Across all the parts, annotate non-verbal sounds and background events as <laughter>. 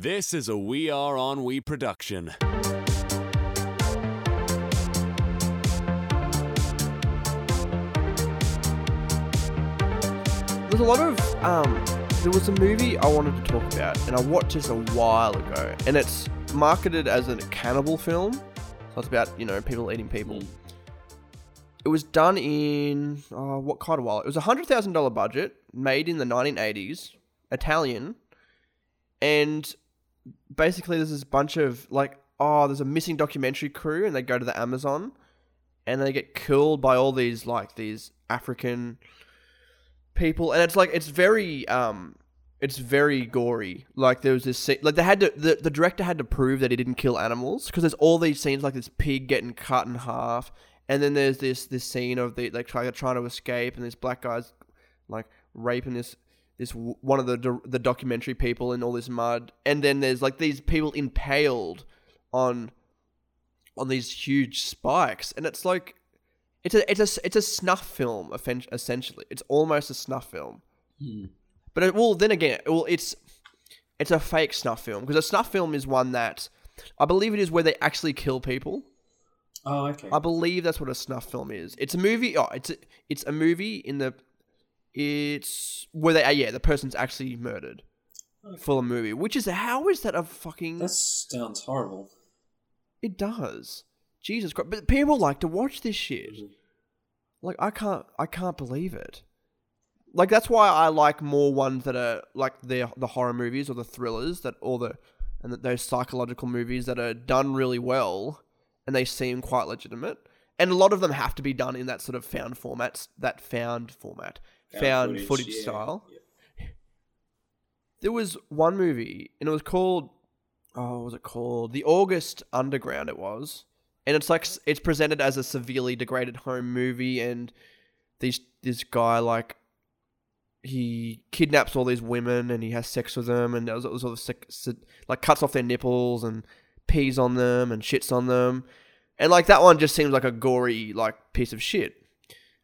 This is a We Are On We production. There's a lot of um. There was a movie I wanted to talk about, and I watched this a while ago, and it's marketed as a cannibal film. So it's about you know people eating people. It was done in uh, what kind of while? It was a hundred thousand dollar budget, made in the 1980s, Italian, and basically there's this bunch of like oh there's a missing documentary crew, and they go to the Amazon, and they get killed by all these like these African people, and it's like it's very um it's very gory. Like there was this scene, like they had to the, the director had to prove that he didn't kill animals because there's all these scenes like this pig getting cut in half, and then there's this this scene of the like trying trying to escape, and this black guy's like raping this this w- one of the the documentary people in all this mud, and then there's like these people impaled on on these huge spikes, and it's like it's a it's a it's a snuff film essentially. It's almost a snuff film. Hmm. But it, well, then again, well, it's it's a fake snuff film because a snuff film is one that I believe it is where they actually kill people. Oh, okay. I believe that's what a snuff film is. It's a movie. Oh, it's a, it's a movie in the it's where they uh, yeah the person's actually murdered for a movie, which is how is that a fucking That sounds horrible. it does. Jesus Christ! But people like to watch this shit. Mhm. Like I can't, I can't believe it. Like that's why I like more ones that are like the the horror movies or the thrillers that or the and that those psychological movies that are done really well and they seem quite legitimate. And a lot of them have to be done in that sort of found format, that found format, found, footage, yeah, style. yeah. There was one movie, and it was called, oh, what was it called? The August Underground. It was, and it's like it's presented as a severely degraded home movie, and these this guy like he kidnaps all these women and he has sex with them, and does all sort of sick, like cuts off their nipples and pees on them and shits on them, and like that one just seems like a gory like piece of shit.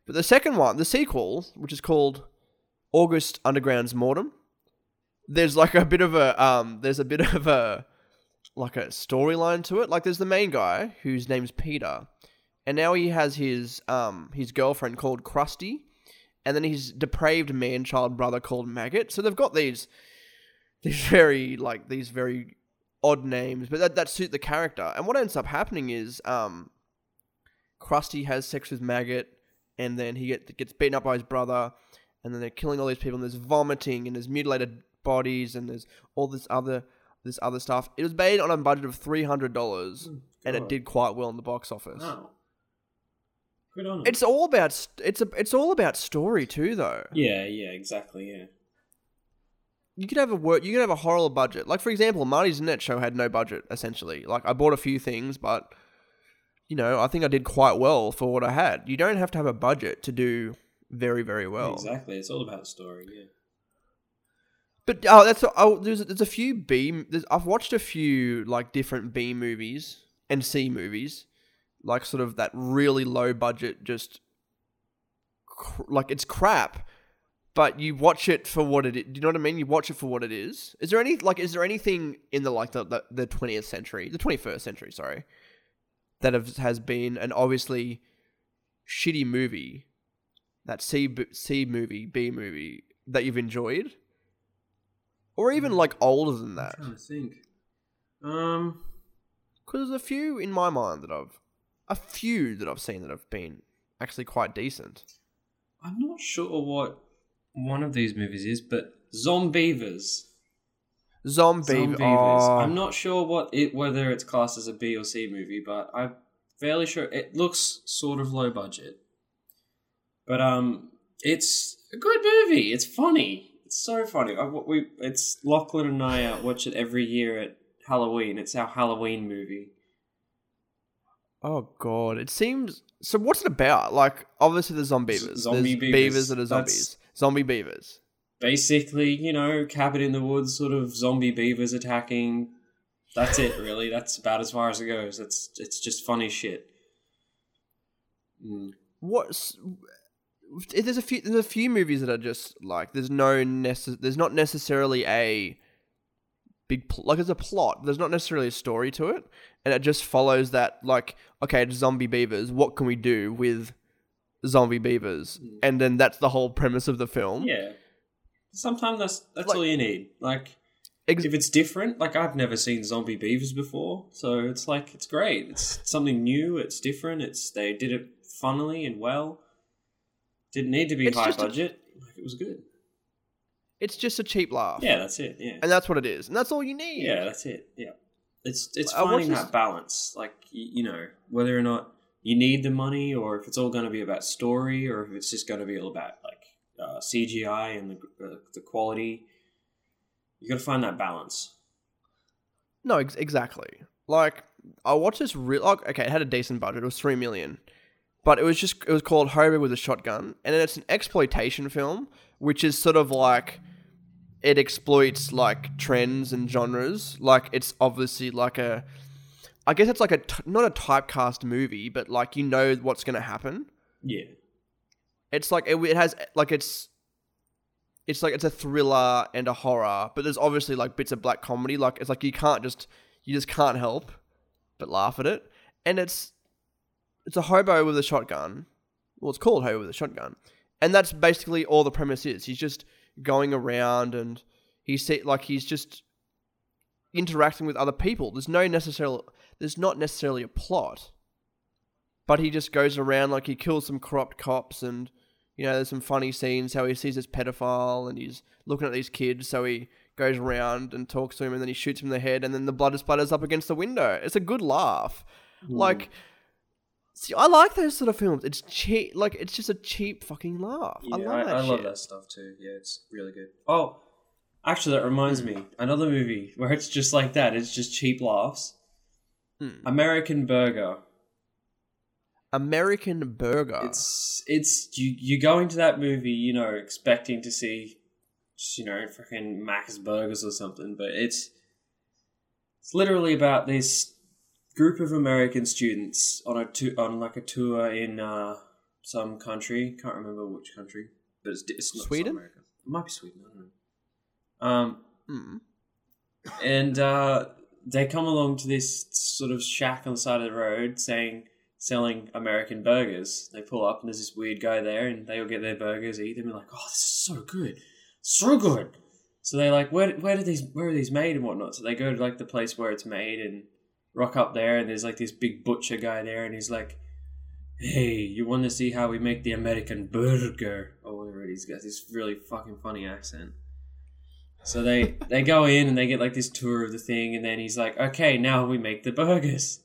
But the second one, the sequel, which is called August Underground's Mortem, there's like a bit of a um there's a bit of a like a storyline to it. Like there's the main guy whose name's Peter, and now he has his um his girlfriend called Crusty, and then his depraved man child brother called Maggot. So they've got these these very like these very odd names, but that that suit the character. And what ends up happening is um Crusty has sex with Maggot, and then he get, gets beaten up by his brother, and then they're killing all these people, and there's vomiting, and there's mutilated bodies, and there's all this other this other stuff. It was made on a budget of three hundred dollars, mm, and it did quite well in the box office. Wow. Good on. It's all about it's a it's all about story too, though. Yeah, yeah, exactly, yeah. You could have a work, you could have a horror budget. Like for example, Marty's Net Show had no budget essentially. Like I bought a few things, but you know I think I did quite well for what I had. You don't have to have a budget to do very very well. exactly. It's all about the story, yeah. But oh, that's oh, there's there's a few B. There's, I've watched a few like different B movies and C movies, like sort of that really low budget, just cr- like it's crap. But you watch it for what it is. Do you know what I mean? You watch it for what it is. Is there any like? Is there anything in the like the the- the twentieth century, the twenty first century, sorry, that have, has been an obviously shitty movie, that C C movie B movie that you've enjoyed? or even like older than that. I'm trying to think. Um, Because there's a few in my mind that I've, a few that I've seen that have been actually quite decent. I'm not sure what one of these movies is, but Zombeavers. Zombie. Oh, I'm not sure what it whether it's classed as a B or C movie, but I'm fairly sure it looks sort of low budget. But um, it's a good movie. It's funny. It's so funny. I, we it's Lachlan and I uh, watch it every year at Halloween. It's our Halloween movie. Oh god, it seems. So what's it about? Like, obviously the zombie beavers. zombie beavers. beavers that are That's- zombies. Zombie beavers. Basically, you know, cabin in the woods, sort of zombie beavers attacking. That's it, really. That's about as far as it goes. It's it's just funny shit. Mm. What's there's a few there's a few movies that are just like there's no necess- there's not necessarily a big pl- like there's a plot. There's not necessarily a story to it, and it just follows that like okay, it's zombie beavers. What can we do with zombie beavers? And then that's the whole premise of the film. Yeah. Sometimes that's that's Like- all you need. Like Ex- if it's different, like I've never seen zombie beavers before, so it's like it's great. It's something new. It's different. It's they did it funnily and well. Didn't need to be high just a- budget. like it was good. It's just a cheap laugh. Yeah, that's it. Yeah, And that's what it is. And that's all you need. yeah, that's it. Yeah, it's it's uh, watched finding this- that balance. Like you, you know whether or not you need the money, or if it's all going to be about story, or if it's just going to be all about uh, CGI and the uh, the quality. You got to find that balance. No, ex- exactly. Like I watched this real. Like, okay, it had a decent budget. It was three million, but it was just it was called Hobo with a Shotgun, and then it's an exploitation film, which is sort of like it exploits like trends and genres. Like it's obviously like a, I guess it's like a t- not a typecast movie, but like you know what's gonna happen. Yeah. It's like it, it has like it's it's like it's a thriller and a horror, but there's obviously like bits of black comedy. Like it's like you can't just you just can't help but laugh at it. And it's it's a hobo with a shotgun. Well, it's called hobo with a shotgun, and that's basically all the premise is. He's just going around and he's like he's just interacting with other people. There's no necessarily there's not necessarily a plot, but he just goes around like he kills some corrupt cops and you know there's some funny scenes how he sees this pedophile and he's looking at these kids so he goes around and talks to him and then he shoots him in the head and then the blood splatters up against the window it's a good laugh like see i like those sort of films it's cheap like it's just a cheap fucking laugh Yeah, i I, love that I shit. love that stuff too. Yeah, it's really good. Oh, actually, that reminds me another movie where it's just like that. It's just cheap laughs. Hmm. American Burger. American burger It's it's you you go into that movie, you know, expecting to see, just, you know, freaking Mac's Burgers or something, but it's it's literally about this group of American students on a tu- on like a tour in uh, some country. Can't remember which country, but it's, it's not Sweden? America. It might be Sweden. I don't know. Um, Mm. and uh, they come along to this sort of shack on the side of the road saying selling American burgers. They pull up and there's this weird guy there, and they all get their burgers, eat them, and like, oh, this is so good, so good. So they're like, where where do these where are these made and whatnot? So they go to like the place where it's made and rock up there, and there's like this big butcher guy there, and he's like. Hey, you want to see how we make the American burger? Oh, whatever. He's got this really fucking funny accent. So they they go in and they get like this tour of the thing, and then he's like, "Okay, now we make the burgers."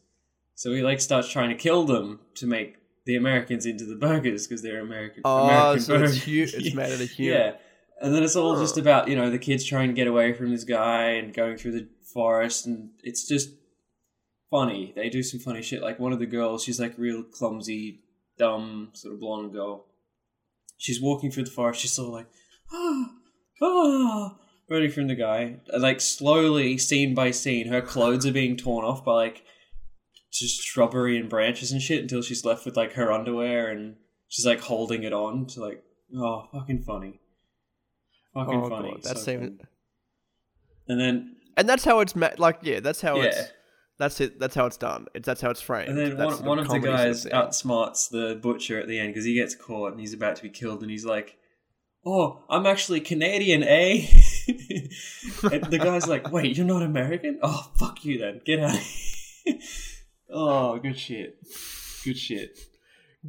So he like starts trying to kill them to make the Americans into the burgers because they're American. oh American so it's, burgers. hu- it's made out of <laughs> humor Yeah, and then it's all just about you know the kids trying to get away from this guy and going through the forest, and it's just funny. They do some funny shit. Like one of the girls, she's like real clumsy, dumb, sort of blonde girl. She's walking through the forest. She's sort of like, ah, ah, running from the guy. And, Like slowly, scene by scene, her clothes are being torn off by like just shrubbery and branches and shit until she's left with like her underwear and she's like holding it on to like, oh, fucking funny. Fucking oh funny. god that so seems funny. And then and that's how it's ma- like yeah that's how Yeah. it's that's it that's how it's done it's that's how it's framed And then one, one of the sort guys outsmarts the butcher at the end because he gets caught and he's about to be killed, and he's like, "Oh, I'm actually Canadian, eh?" <laughs> and the guy's like, "Wait, you're not American? Oh, fuck you then. Get out." <laughs> oh, good shit. Good shit.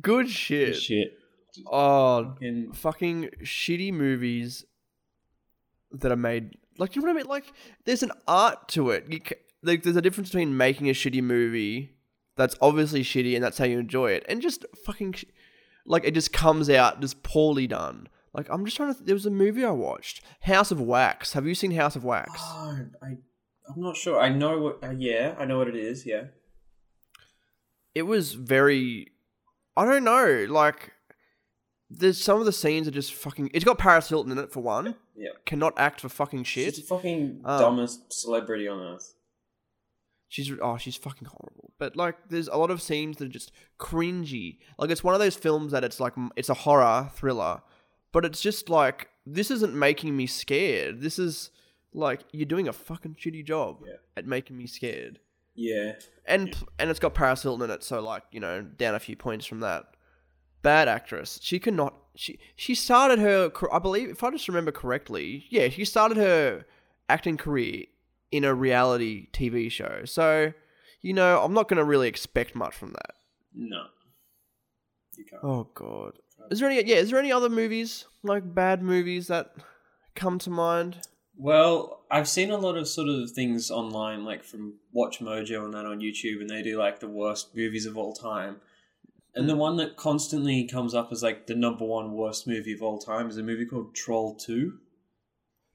good shit Good shit. oh And fucking shitty movies that are made like you know what I mean like there's an art to it you like there's a difference between making a shitty movie that's obviously shitty and that's how you enjoy it and just fucking sh- like it just comes out just poorly done like I'm just trying to th- there was a movie I watched House of Wax have you seen House of Wax oh, I, I'm not sure. I know what. Uh, yeah, I know what it is. Yeah. It was very I don't know, like there's some of the scenes are just fucking it's got Paris Hilton in it for one. Yeah. Cannot act for fucking shit. She's the fucking Um, dumbest celebrity on earth. She's oh, she's fucking horrible. But like there's a lot of scenes that are just cringy. Like it's one of those films that it's like it's a horror thriller, but it's just like this isn't making me scared. This is Like you're doing a fucking shitty job Yeah. at making me scared. Yeah. And and it's got Paris Hilton in it, so like you know, down a few points from that. Bad actress. She could not. She she started her. I believe, if I just remember correctly, yeah, she started her acting career in a reality TV show. So, you know, I'm not going to really expect much from that. No. You can't. Oh God. Is there any? Yeah, is there any other movies like bad movies that come to mind? Well, I've seen a lot of sort of things online, like from Watch Mojo and that on YouTube, and they do like the worst movies of all time. And the mm. one that constantly comes up as like the number one worst movie of all time is a movie called Troll 2.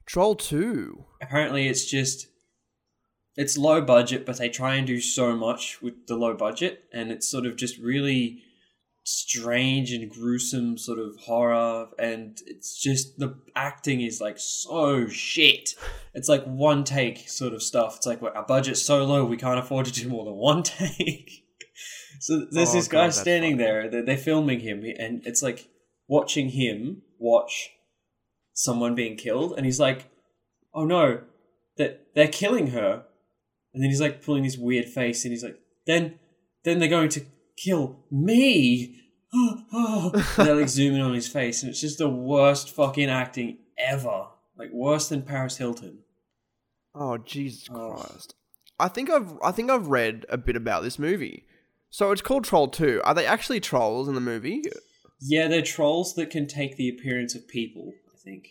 Troll Two. Apparently, it's just. It's low budget, but they try and do so much with the low budget, and it's sort of just really strange and gruesome sort of horror and it's just the acting is like so shit. It's like one take sort of stuff. It's like well, our budget's so low we can't afford to do more than one <laughs> take. So there's Oh, this guy that's standing there they're, they're filming him and it's like watching him watch someone being killed and he's like oh no that they're killing her. And then he's like pulling this weird face and he's like then then they're going to kill me they're like zooming on his face and it's just the worst fucking acting ever like worse than paris hilton Oh Jesus Oh. Christ! I think I've I think I've read a bit about this movie. So it's called Troll Two. Are they actually trolls in the movie? yeah they're trolls that can take the appearance of people i think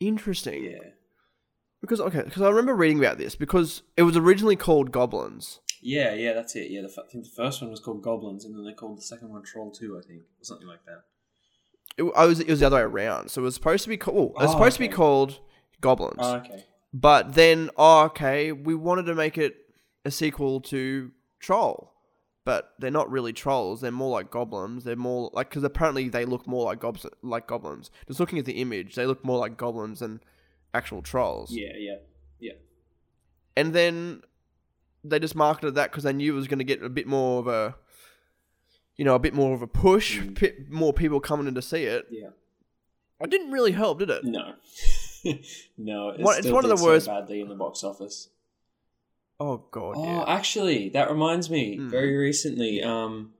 Interesting. yeah Because okay, because I remember reading about this because it was originally called Goblins. Yeah yeah that's it yeah the, f- i think the first one was called goblins and then they called the second one troll 2 i think or something like that It, I was it was the other way around. So it was supposed to be called. It was Oh, supposed to be called Goblins. oh, okay But then, oh, okay, we wanted to make it a sequel to Troll. But they're not really trolls. They're more like goblins. They're more like because apparently they look more like gobs like goblins. Just looking at the image, they look more like goblins than actual trolls. yeah yeah yeah And then they just marketed that because they knew it was going to get a bit more of a, you know, a bit more of a push. Mm. More people coming in to see it. yeah It didn't really help, did it? no <laughs> no it What- it's one of the so worst- badly in the box office Oh god, Oh, yeah. actually, that reminds me. Hmm. Very recently, um,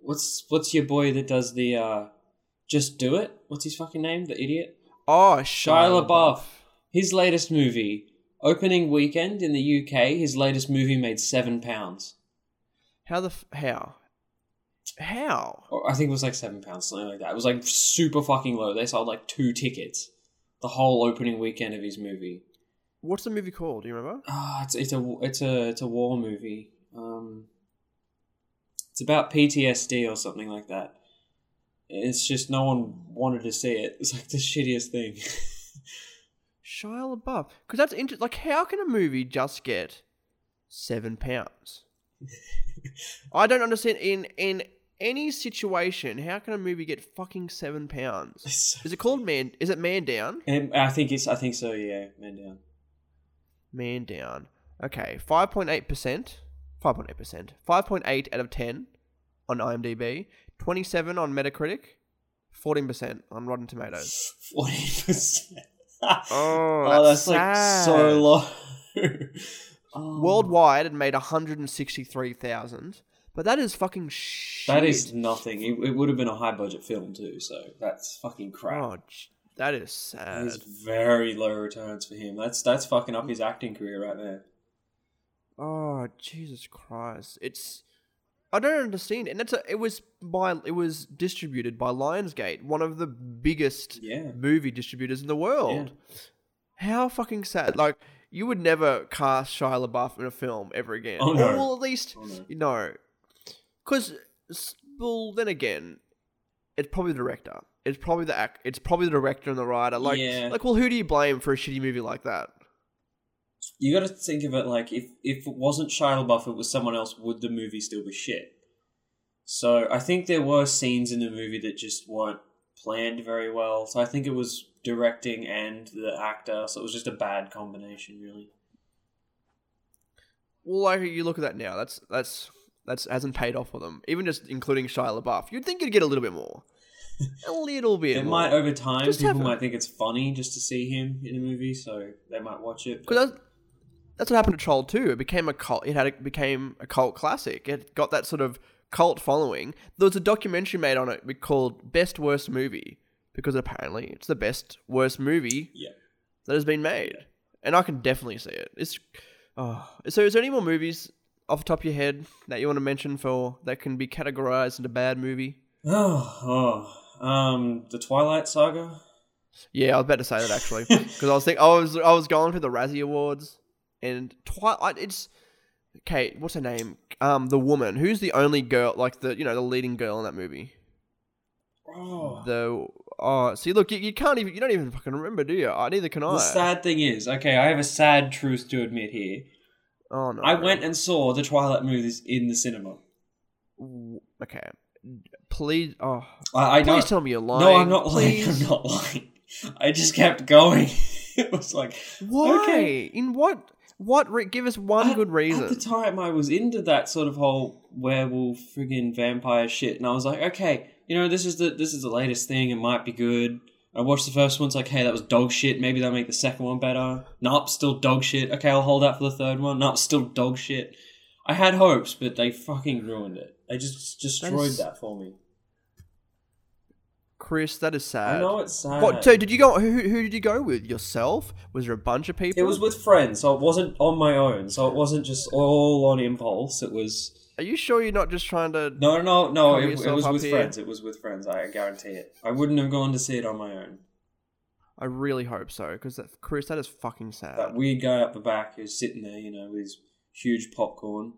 what's what's your boy that does the uh, just do it? What's his fucking name? The idiot. Oh, Shia LaBeouf. His latest movie, opening weekend in the UK. His latest movie made seven pounds. How the f- how? How? I think it was like seven pounds, something like that. It was like super fucking low. They sold like two tickets the whole opening weekend of his movie. What's the movie called? Do you remember? Ah, it's it's a it's a it's a war movie. Um, it's about PTSD or something like that. It's just no one wanted to see it. It's like the shittiest thing. <laughs> Shia LaBeouf. Because that's interesting. Like, how can a movie just get seven pounds? <laughs> I don't understand. In in any situation, how can a movie get fucking seven pounds? Is it called Man? Is it Man Down? I think it's I think so. Yeah, man down. Man Down. Okay, five point eight percent. Five point eight percent. Five point eight out of ten on IMDb. Twenty-seven on Metacritic. Fourteen percent on Rotten Tomatoes. <laughs> Forty percent. Oh, Oh, that's, that's like so low. Oh. <laughs> Worldwide, it made 163,000. But that is fucking shit. That is nothing. It, it would have been a high budget film too, so that's fucking crap. Oh, that is sad. is very low returns for him. That's that's fucking up his acting career right there. Oh, Jesus Christ. It's. I don't understand. And it's a, it was by it was distributed by Lionsgate, one of the biggest Yeah. movie distributors in the world. How fucking sad. Like you would never cast Shia LaBeouf in a film ever again. Oh, no. Or well, at least Oh, no. you know, because well, then again, it's probably the director. It's probably the act. It's probably the director and the writer. Like, Yeah. like, well, who do you blame for a shitty movie like that? You got to think of it like if if it wasn't Shia LaBeouf, it was someone else. Would the movie still be shit? So I think there were scenes in the movie that just weren't planned very well. So I think it was directing and the actor. So it was just a bad combination, really. Well, like you look at that now. That's that's that's hasn't paid off for them. Even just including Shia LaBeouf, you'd think you'd get a little bit more. a little bit. It more. might over time Just people might think it's funny just to see him in a movie, so they might watch it. but- Because that's, what happened to Troll 2. It became a cult. It had it became a cult classic. It got that sort of cult following. There was a documentary made on it called Best Worst Movie because apparently it's the best worst movie Yeah. that has been made, and I can definitely see it. It's oh. so. Is there any more movies off the top of your head that you want to mention for that can be categorized into bad movie? Oh, <sighs> oh, um, the Twilight Saga. Yeah, I was about to say that actually <laughs> because I was think I was I was going through the Razzie Awards and Twilight. It's okay. What's her name? Um, the woman who's the only girl, like the you know the leading girl in that movie. Oh. The oh, see, look, you, you can't even you don't even fucking remember, do you? I neither can I. The sad thing is, okay, I have a sad truth to admit here. oh no, I went and saw the Twilight movies in the cinema. Okay, please. Oh, I, I know. please tell me you're lying. no, I'm not lying. Please. I'm not lying. <laughs> I just kept going. <laughs> it was like, Why? Okay. In what? What? Re- give us one At- good reason. At the time, I was into that sort of whole werewolf, friggin' vampire shit, and I was like, okay, you know, this is the this is the latest thing. It might be good. I watched the first one. It's like, hey, that was dog shit. Maybe they'll make the second one better. Nope, still dog shit. Okay, I'll hold out for the third one. Nope, still dog shit. I had hopes, but they fucking ruined it. They just destroyed is- that for me. Chris, that is sad. I know it's sad. What? So did you go? Who, who did you go with? Yourself? Was there a bunch of people? It was with friends, so it wasn't on my own. So it wasn't just all on impulse. It was Are you sure you're not just trying to? no, no, no. It, it was with here. friends. It was with friends. I guarantee it. I wouldn't have gone to see it on my own. I really hope so, because Chris, that is fucking sad. That weird guy up the back who's sitting there, you know, with his huge popcorn,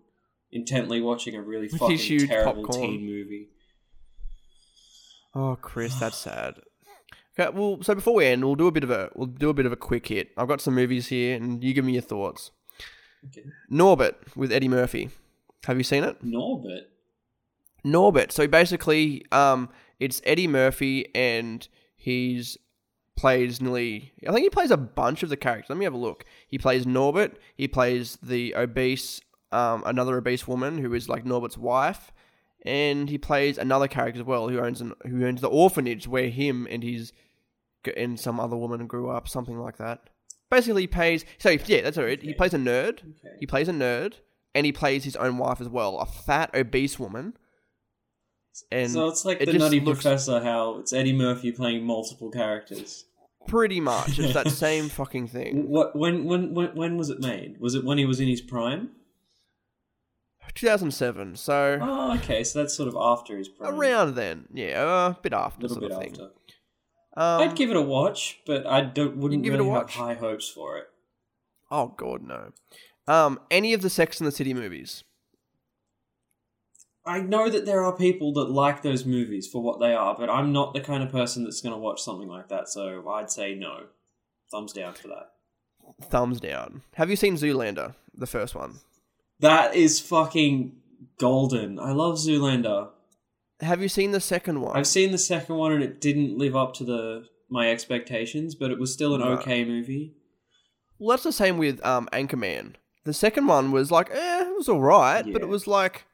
intently watching a really With fucking terrible popcorn. teen movie. Oh, Chris, that's <sighs> sad. Okay, well, so before we end, we'll do a bit of a we'll do a bit of a quick hit. I've got some movies here, and you give me your thoughts. Okay. Norbit with Eddie Murphy. Have you seen it? Norbit. Norbit. So basically, um, it's Eddie Murphy, and he's plays nearly. I think he plays a bunch of the characters. Let me have a look. He plays Norbit. He plays the obese, um, another obese woman who is like Norbit's wife, and he plays another character as well who owns an, who owns the orphanage where him and his and some other woman grew up, something like that. Basically, he plays. So yeah, that's all right. He plays a nerd. Okay. He plays a nerd, and he plays his own wife as well, a fat obese woman. And so it's like it the Nutty looks- Professor, how it's Eddie Murphy playing multiple characters. pretty much it's that <laughs> same fucking thing. What? When? When? When? When was it made? Was it when he was in his prime? 2007, so Oh, okay. So that's sort of after his prime. around then, yeah, a bit after, a little sort bit of thing. after. Um, I'd give it a watch, but I don't wouldn't give it a really have high hopes for it. oh god, no. Um, any of the Sex and the City movies? I know that there are people that like those movies for what they are, but I'm not the kind of person that's going to watch something like that. So I'd say no. Thumbs down for that. Thumbs down. Have you seen Zoolander, the first one? That is fucking golden. I love Zoolander. Have you seen the second one? I've seen the second one and it didn't live up to the my expectations, but it was still an No. okay movie. Well, that's the same with um Anchorman. The second one was like, eh, it was all right, but it was like,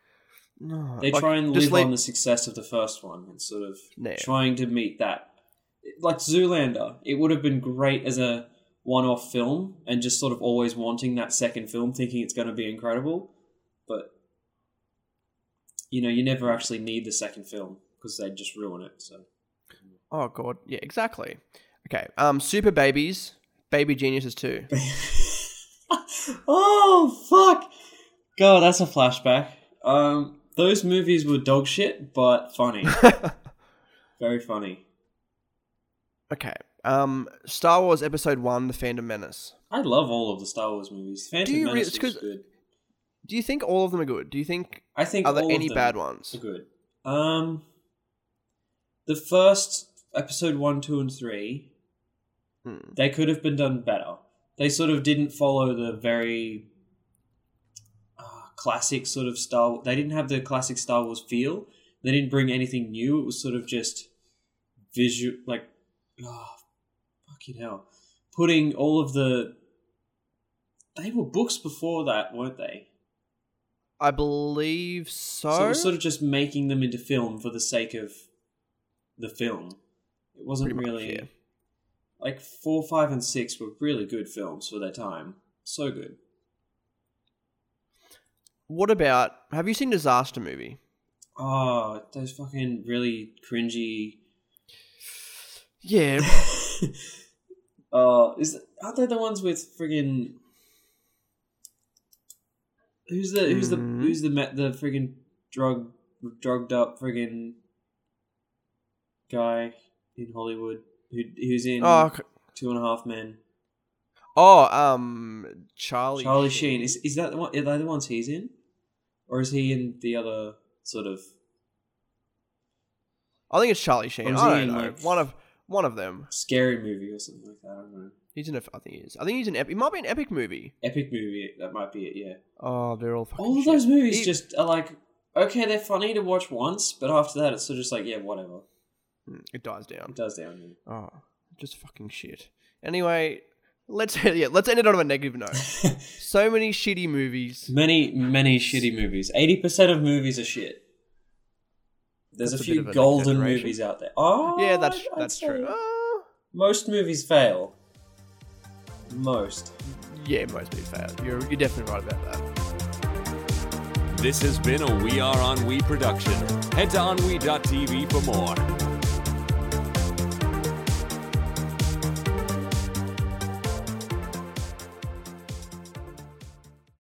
no, They like, try and live leave- on the success of the first one and sort of Yeah. trying to meet that. Like Zoolander, it would have been great as a one-off film and just sort of always wanting that second film, thinking it's going to be incredible, but you know, you never actually need the second film because they just ruin it. So Oh god, yeah, exactly. Okay, um, Super Babies, Baby Geniuses too. <laughs> oh fuck! God, that's a flashback. Um, those movies were dog shit, but funny, <laughs> very funny. okay, um, Star Wars Episode One: The Phantom Menace. I love all of the Star Wars movies. Phantom you re- Menace was 'cause- good. Do you think all of them are good? Do you think I think are there all of any them bad ones? are good. Um, the first episode one, two, and three, Hmm. they could have been done better. They sort of didn't follow the very uh, classic sort of Star. They didn't have the classic Star Wars feel. They didn't bring anything new. It was sort of just visual, like, oh, fucking hell, putting all of the. They were books before that, weren't they? I believe so. So it was sort of just making them into film for the sake of the film. It wasn't Pretty much, really yeah. like four, five, and six were really good films for their time. So good. What about? Have you seen Disaster Movie? Oh, those fucking really cringy. Yeah, <laughs> uh, is aren't they the ones with friggin' Who's the who's the Mhm. who's the the friggin' drug drugged up friggin' guy in Hollywood who who's in Oh, Two and a Half Men? oh, um, Charlie. Charlie Sheen is is that the one? Are they the ones he's in, or is he in the other sort of? I think it's Charlie Sheen. I don't in, know. like- one of one of them. Scary movie or something like that. I don't know. He's in a. I think he is. I think he's in. Epic. He might be an epic movie. Epic movie. That might be it. Yeah. Oh, they're all fucking. All of shit. those movies He- just are like okay, they're funny to watch once, but after that, it's sort of just like yeah, whatever. Mm, It dies down. It does down. Oh, just fucking shit. Anyway, let's <laughs> yeah, let's end it on a negative note. <laughs> so many shitty movies. many many shitty movies. Eighty percent of movies are shit. There's That's a a few of an golden movies out there. Oh, yeah, that's I'd that's true. Oh, Most movies fail. Most. yeah, most movies fail. You're you're definitely right about that. This has been a We Are On We production. Head to OnWe.tv for more.